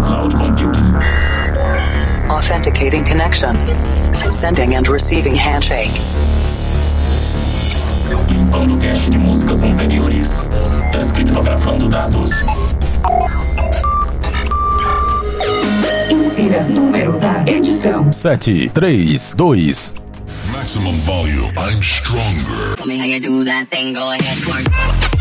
cloud computing. Authenticating connection. Sending and receiving handshake. Limpando cache de músicas anteriores. Tá Descriptografando dados. Insira número da edição: 7, 3, 2. Maximum volume. I'm stronger. Coming, I do that thing, go ahead, twerk.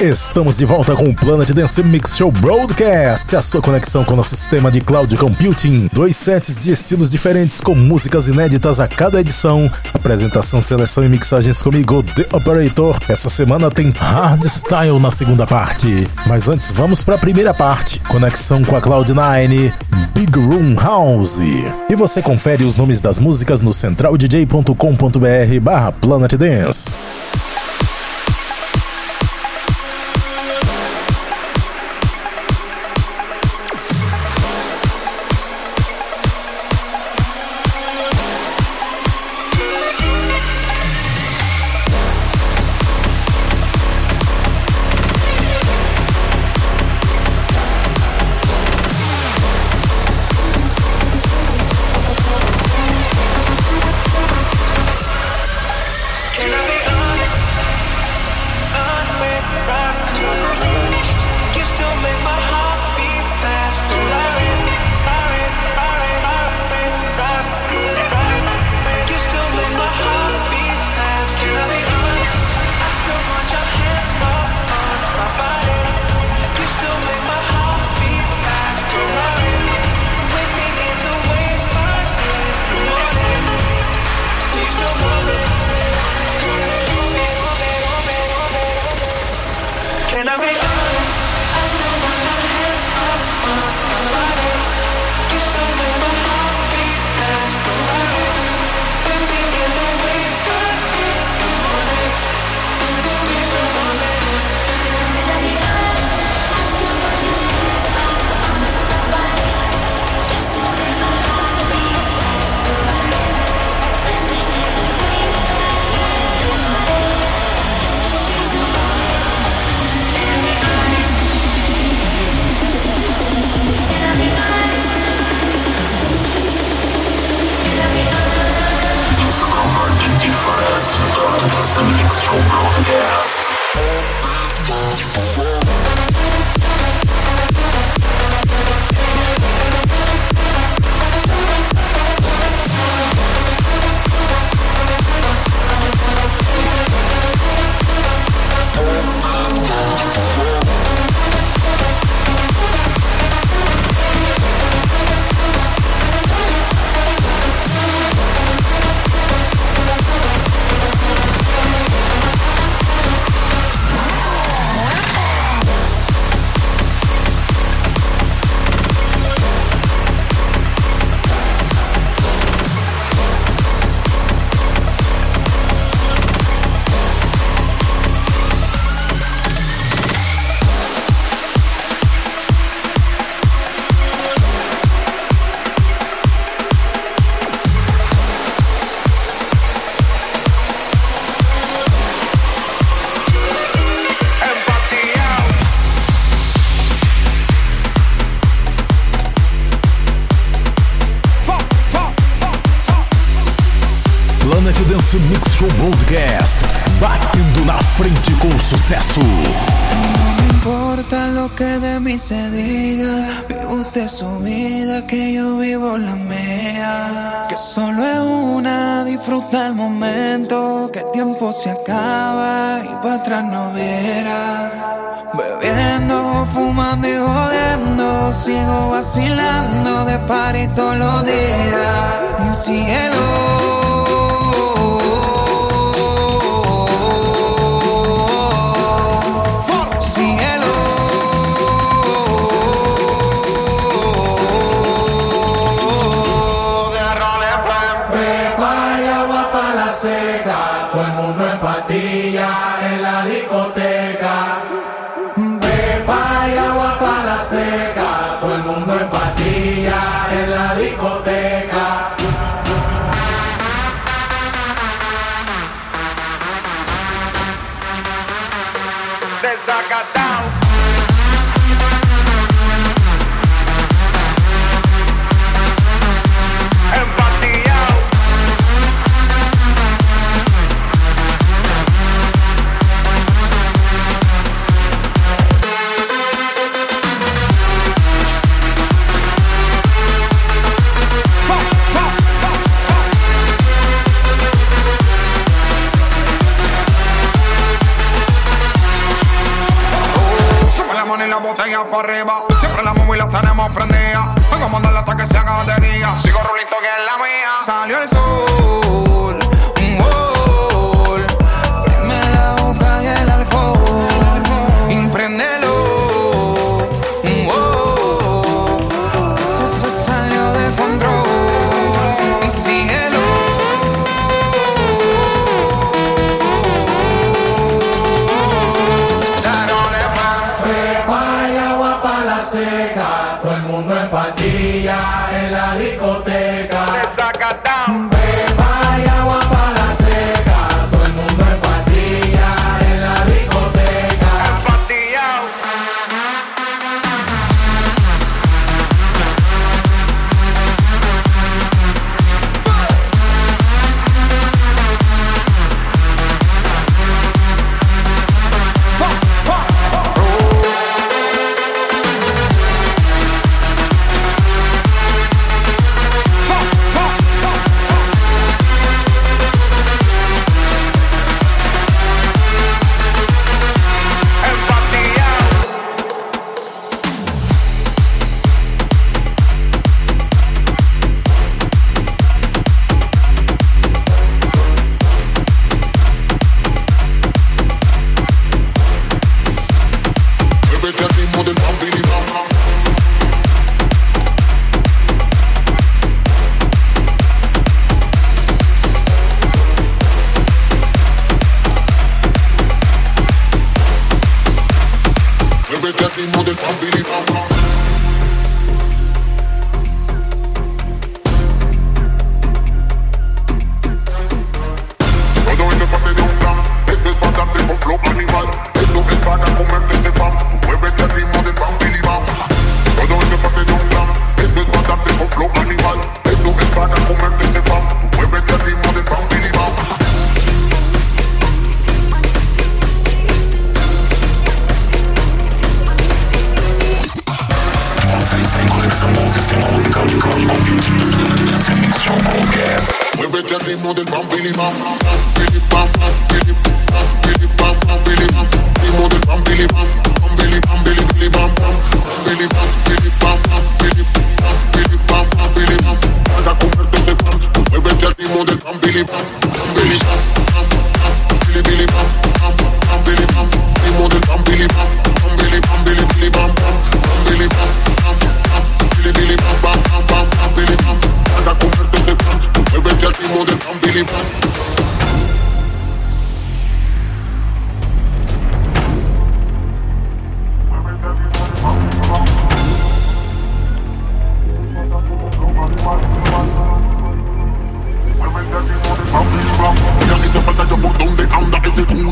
Estamos de volta com o Planet Dance Mix Show Broadcast, a sua conexão com o nosso sistema de cloud computing. Dois sets de estilos diferentes com músicas inéditas a cada edição. Apresentação, seleção e mixagens comigo, The Operator. Essa semana tem Hardstyle na segunda parte. Mas antes, vamos para a primeira parte: conexão com a Cloud9, Big Room House. E você confere os nomes das músicas no centraldj.com.br/barra Planet Dance. was a mix from broadcast.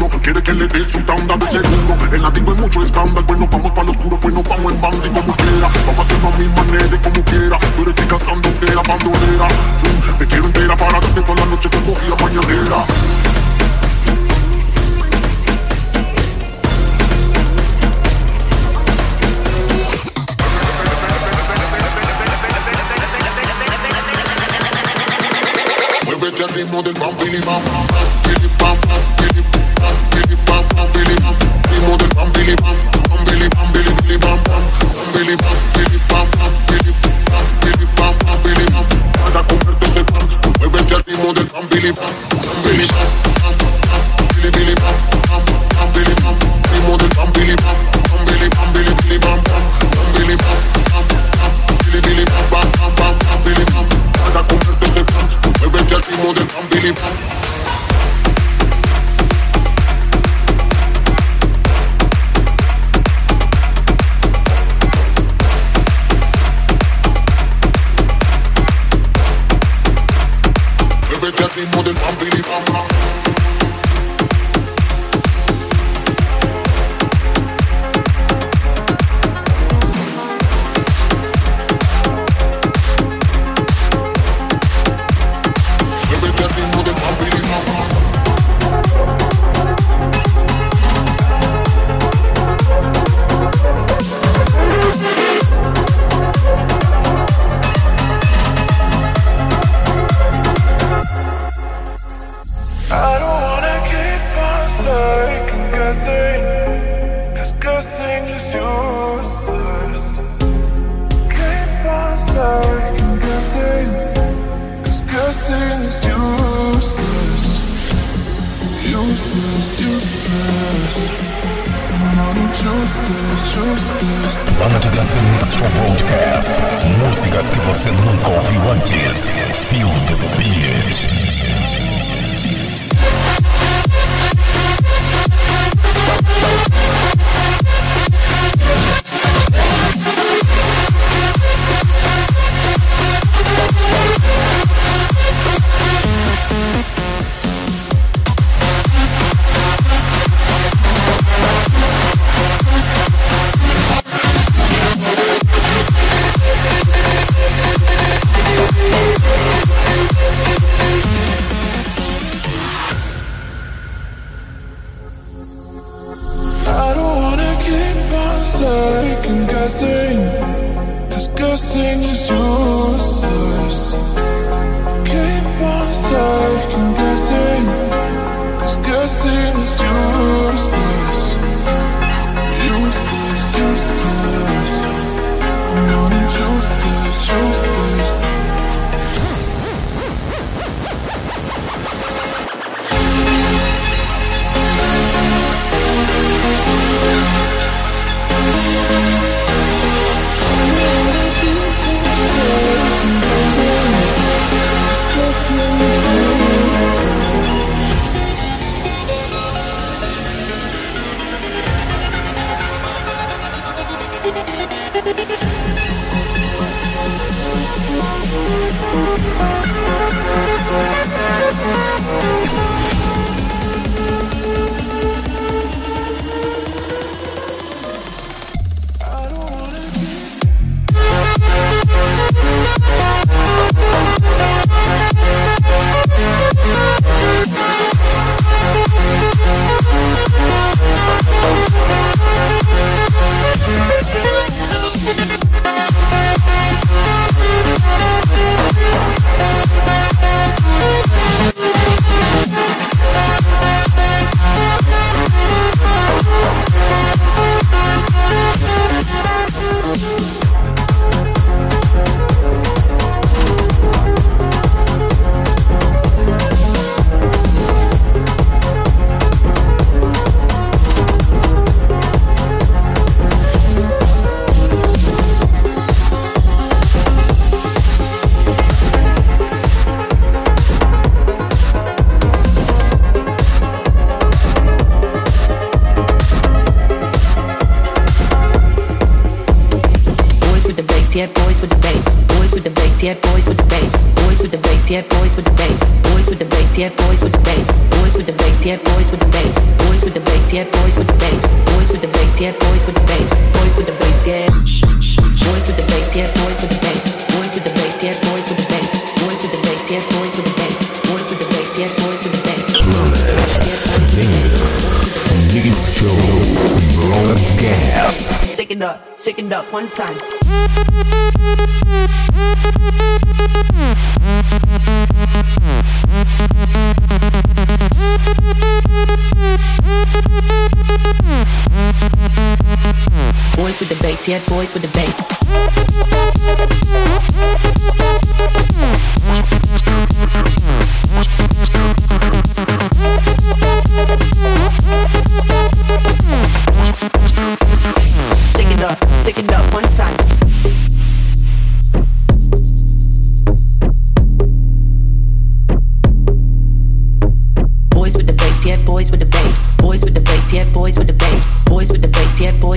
Quiere que le dé su tanda de seguro. El activo es mucho estándar. Bueno, vamos para lo oscuro, bueno, vamos en banda y como quiera. Vamos a hacerlo a mi manera y como quiera. Pero estoy cansando de la bandolera. Mm, te quiero entera para darte toda la noche como la mañanera. Muévete al ritmo del bam, Billy Bob, Billy Bob. This. Planet Dance Mix Show Broadcast. Músicas que você nunca ouviu antes. Feel the beat. Take it up, it up one time. Boys with the bass, yeah, boys with the bass.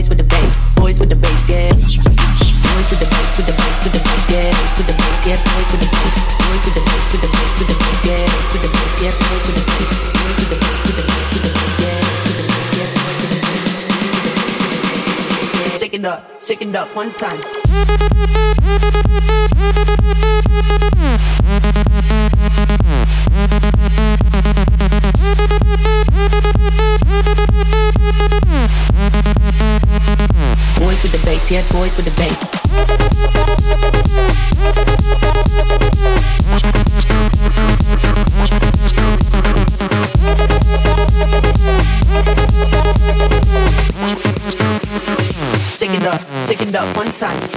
Boys with the bass. Boys with the bass, yeah. Boys with the bass, with the bass, with the bass, yeah. Bass with the bass, yeah, boys with the bass. Boys with the bass, with the bass, with the bass, yeah. Bass with the bass, yeah, boys with the bass. Boys with the bass, with the bass, with the bass, yeah. Bass with the bass, yeah, boys with the bass. With the bass, yeah. Take it up, take it up one time. boys with the bass. Take it up, take it up one time.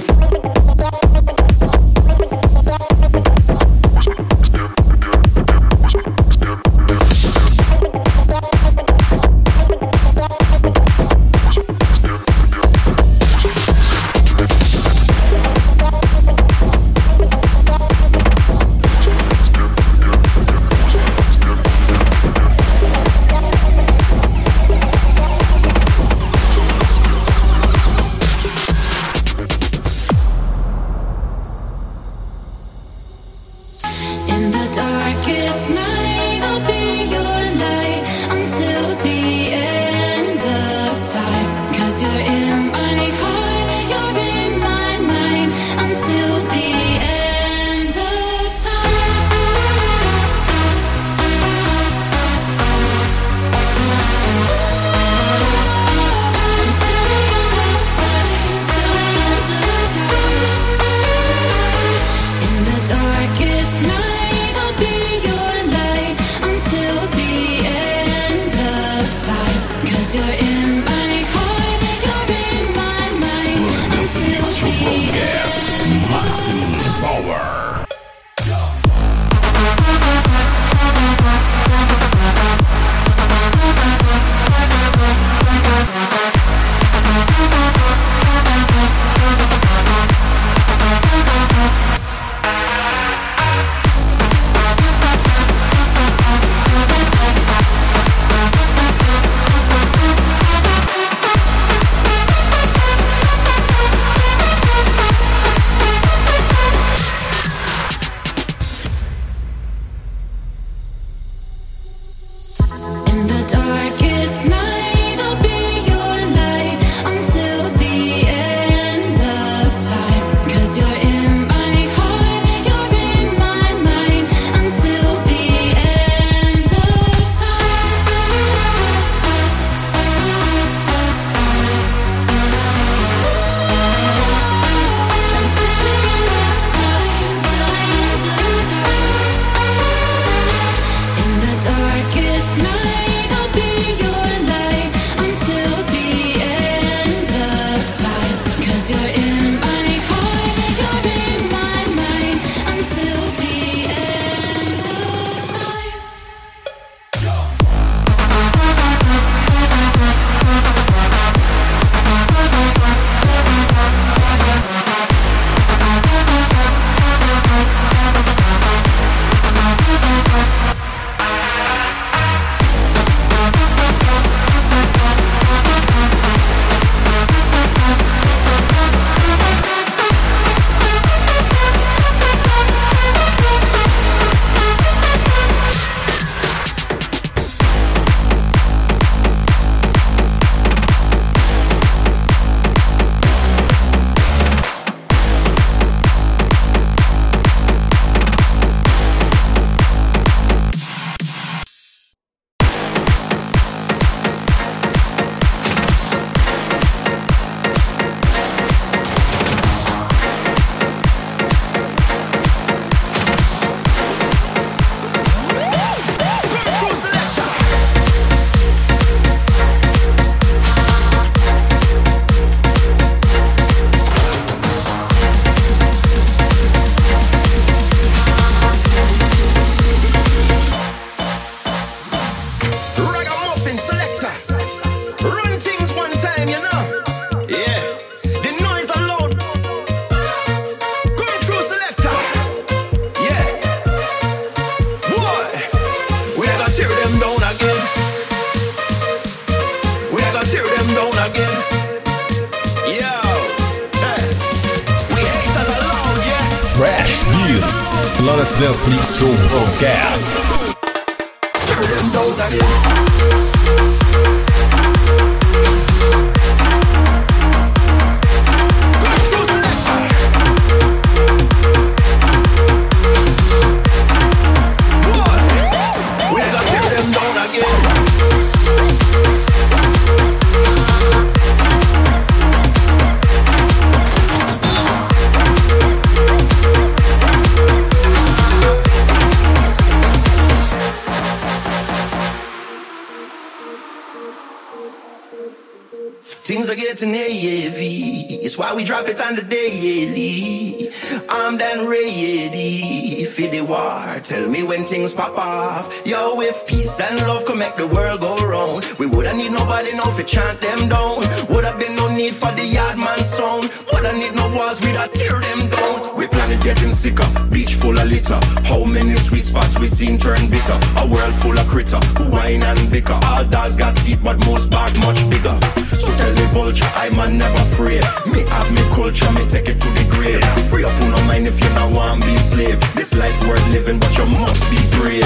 Critter, who whine and bicker. All dogs got teeth, but most bark much bigger. So tell the vulture, I'm a never afraid. Me have me culture, me take it to the grave. Free up, who no mind if you not want be slave. This life worth living, but you must be brave.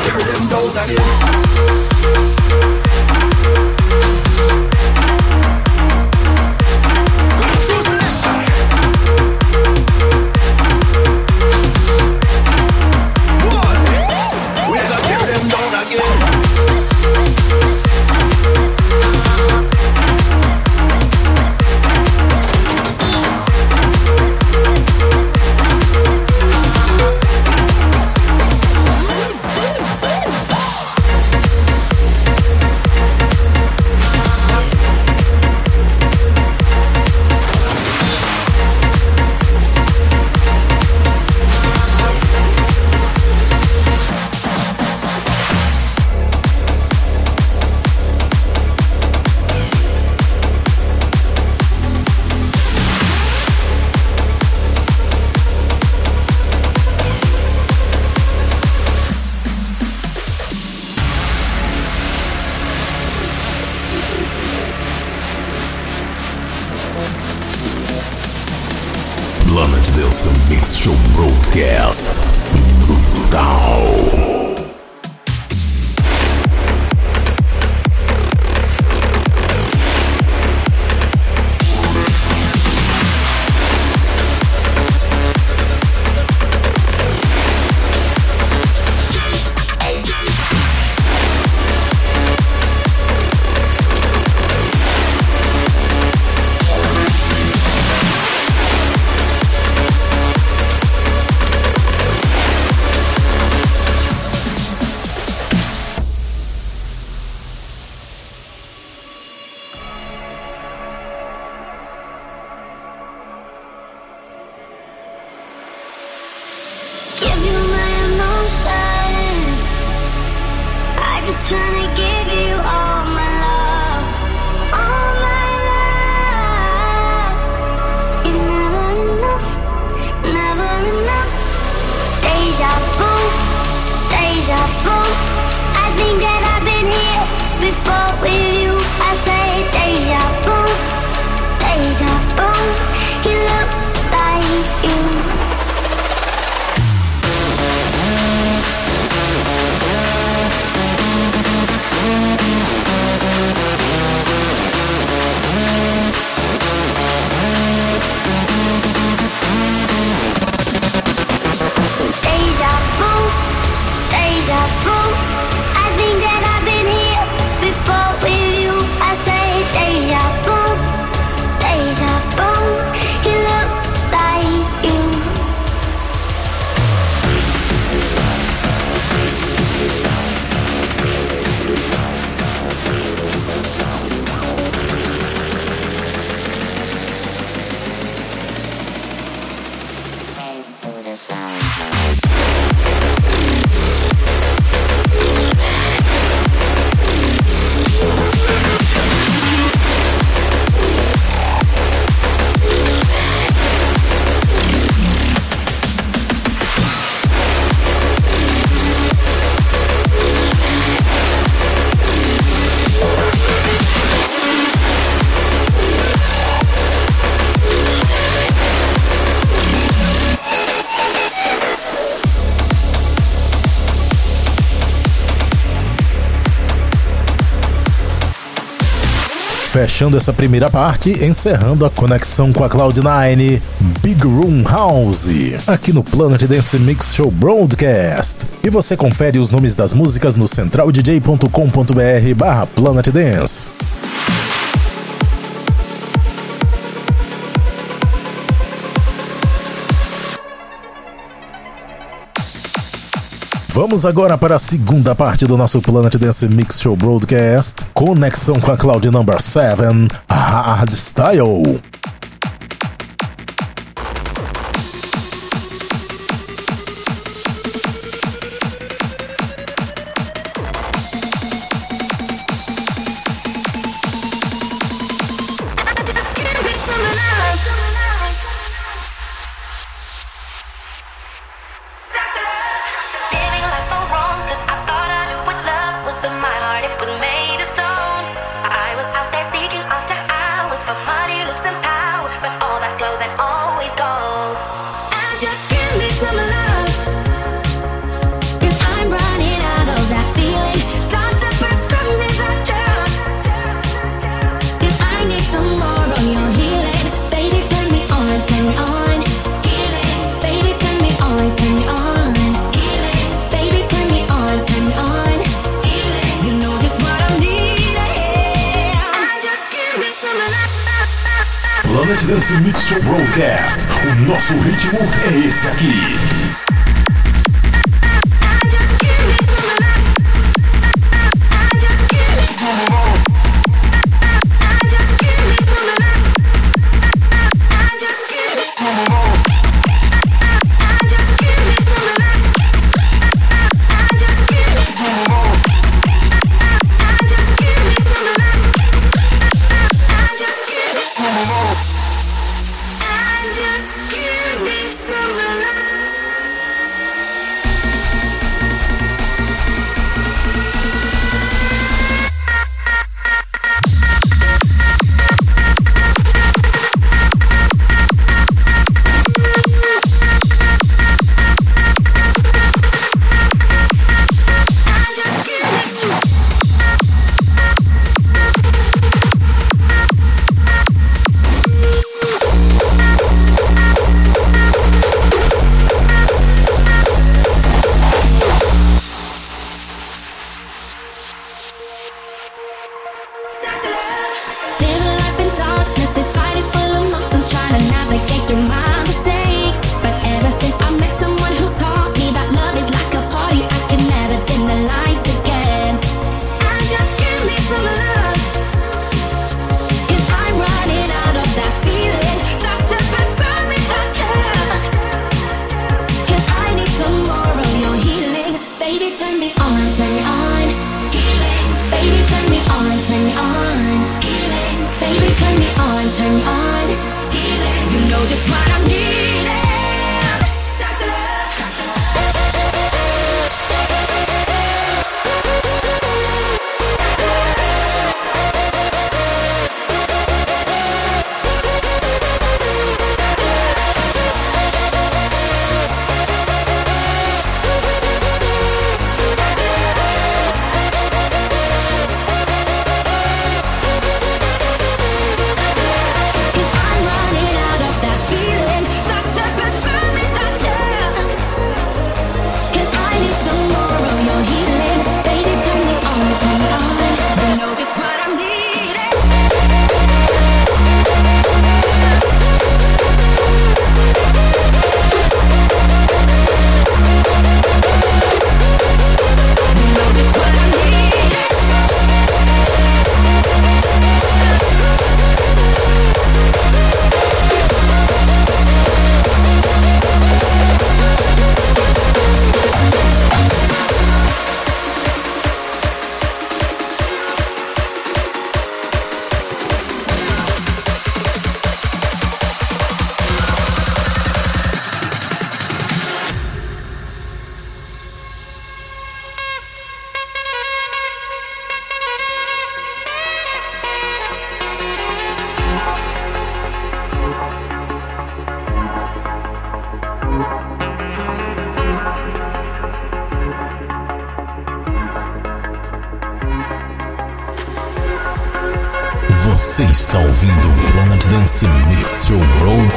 Tear them down again. Fechando essa primeira parte, encerrando a conexão com a Cloud9, Big Room House, aqui no Planet Dance Mix Show Broadcast. E você confere os nomes das músicas no centraldj.com.br barra Planet Dance. Vamos agora para a segunda parte do nosso Planet Dance Mix Show Broadcast. Conexão com a Cloud Number 7, Hardstyle. Dance Mix Show Broadcast. O nosso ritmo é esse aqui.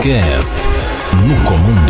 Podcast. No comum.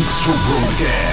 Gangster Broadcast.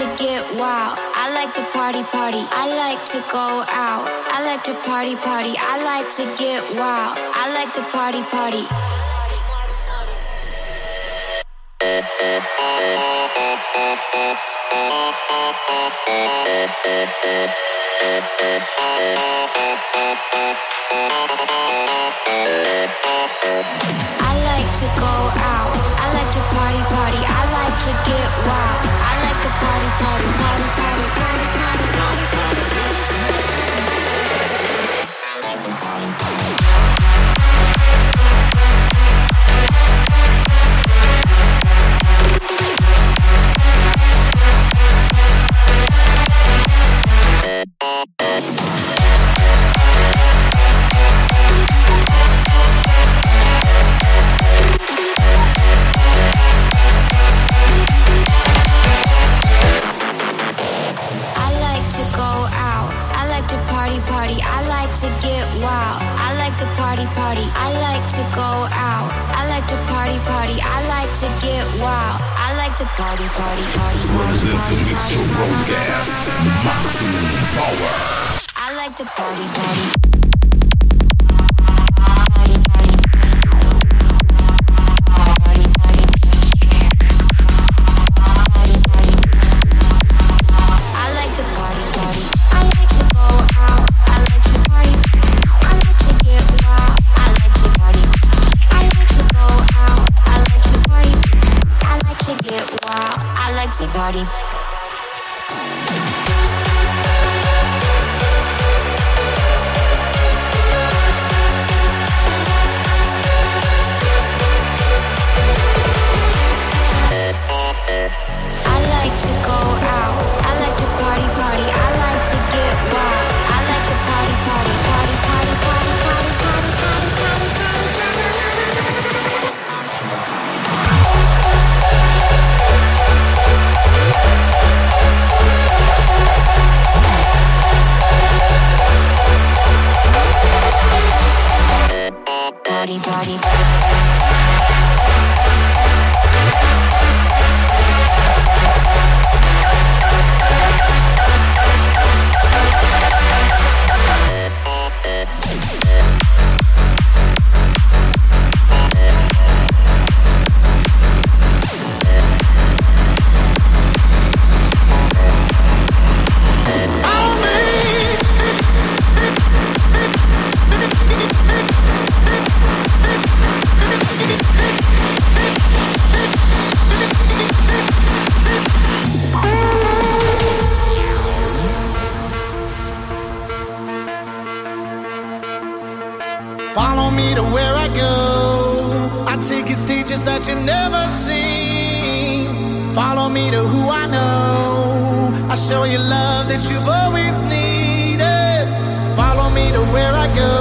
to get wild. I like to party, party. I like to go out. I like to party, party. I like to get wild. I like to party, party. Dance with your guest Maximum power. I like to party, party. Follow me to where I go. I take you stages that you've never seen. Follow me to who I know. I show you love that you've always needed. Follow me to where I go.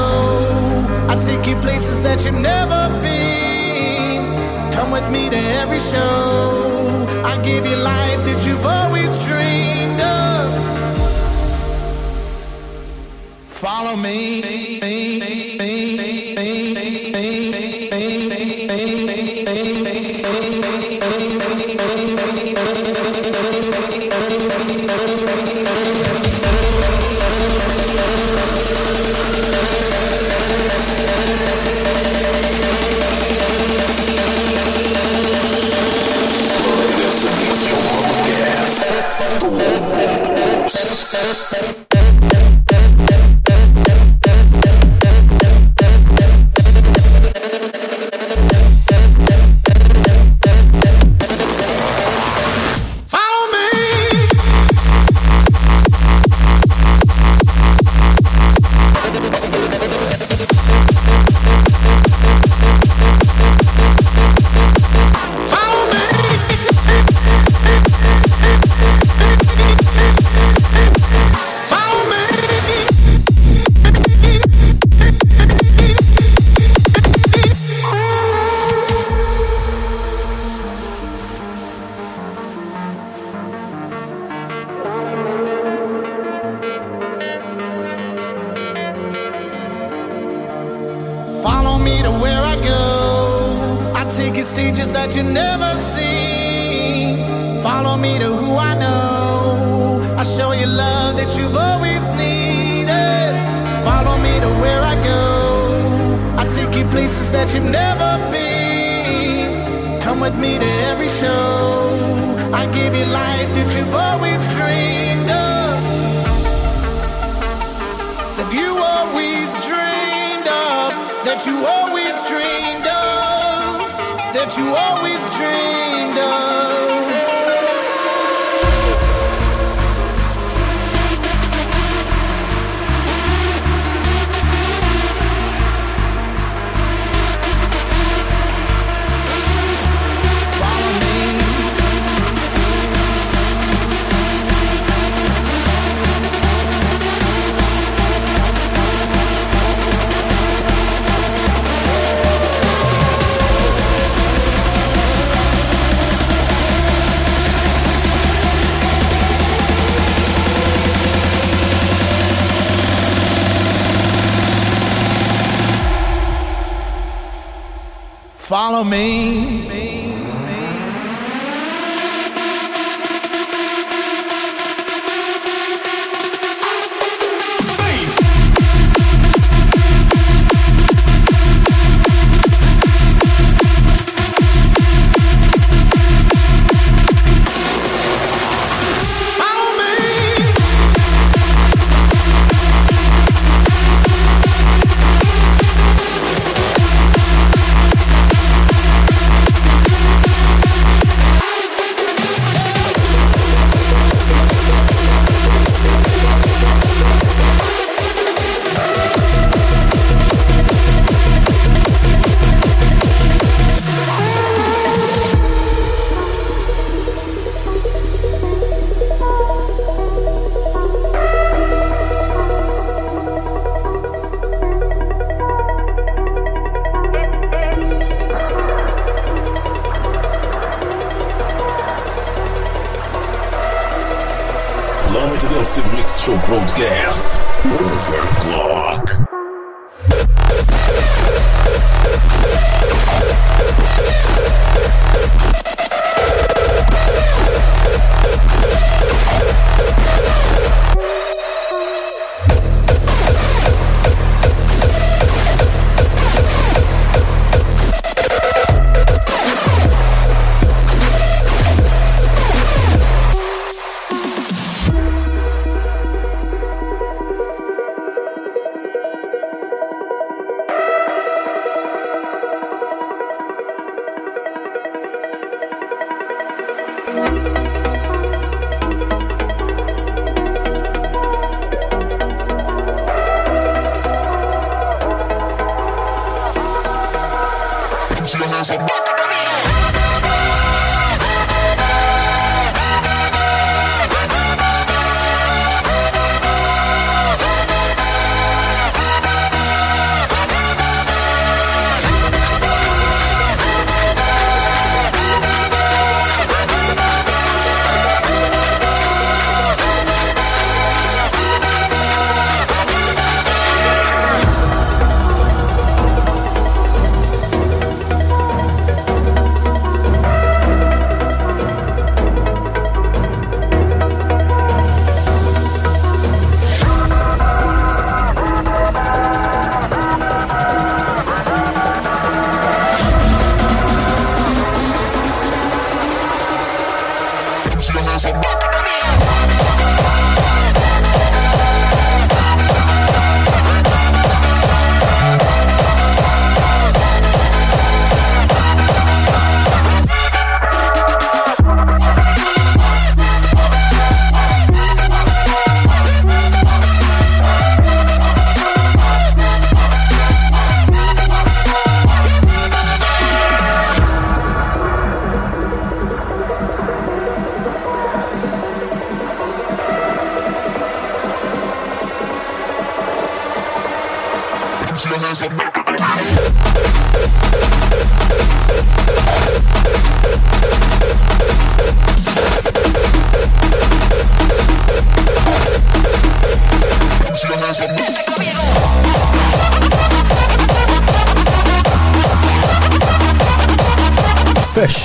I take you places that you've never been. Come with me to every show. I give you life that you've always dreamed of. Follow me. Follow Follow me to where I go. I take you stages that you never seen. Follow me to who I know. I show you love that you've always needed. Follow me to where I go. I take you places that you've never been. Come with me to every show. I give you life that you've always dreamed That you always dreamed of. That you always dreamed of. Follow me.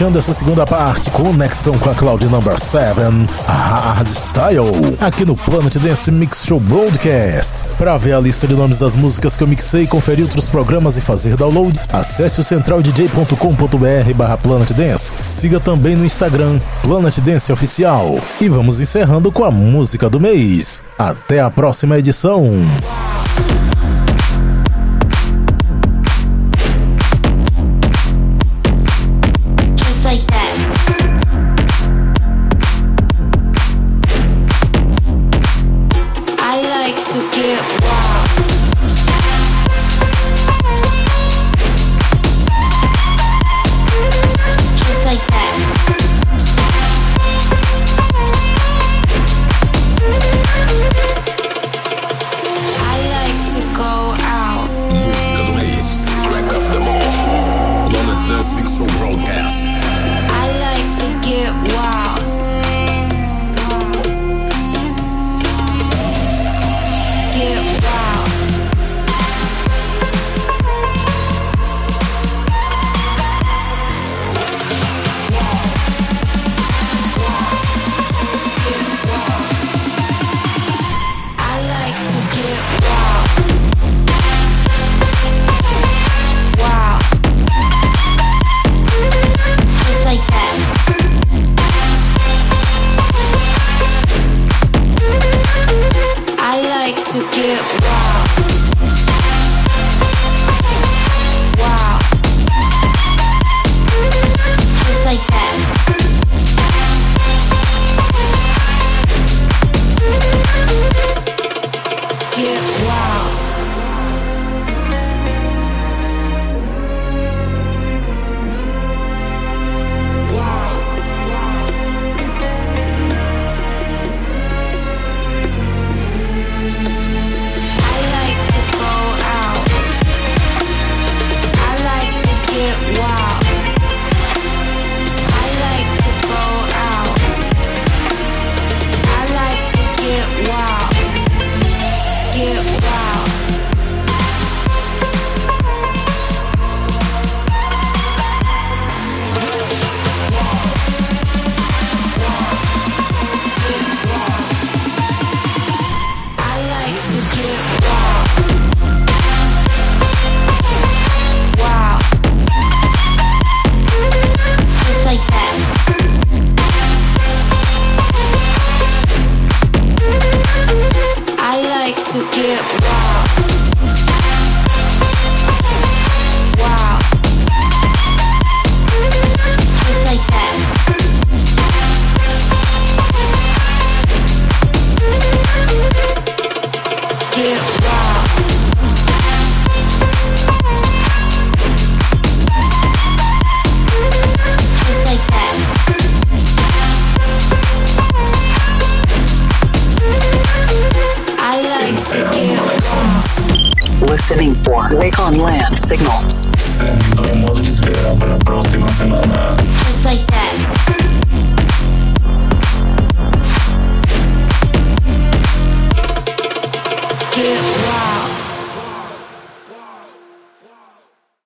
Fechando essa segunda parte, conexão com a Cloud Number 7, Hardstyle, aqui no Planet Dance Mix Show Broadcast. Para ver a lista de nomes das músicas que eu mixei, conferir outros programas e fazer download, acesse o centraldj.com.br barra Planet Dance. Siga também no Instagram, Planet Dance Oficial. E vamos encerrando com a música do mês. Até a próxima edição.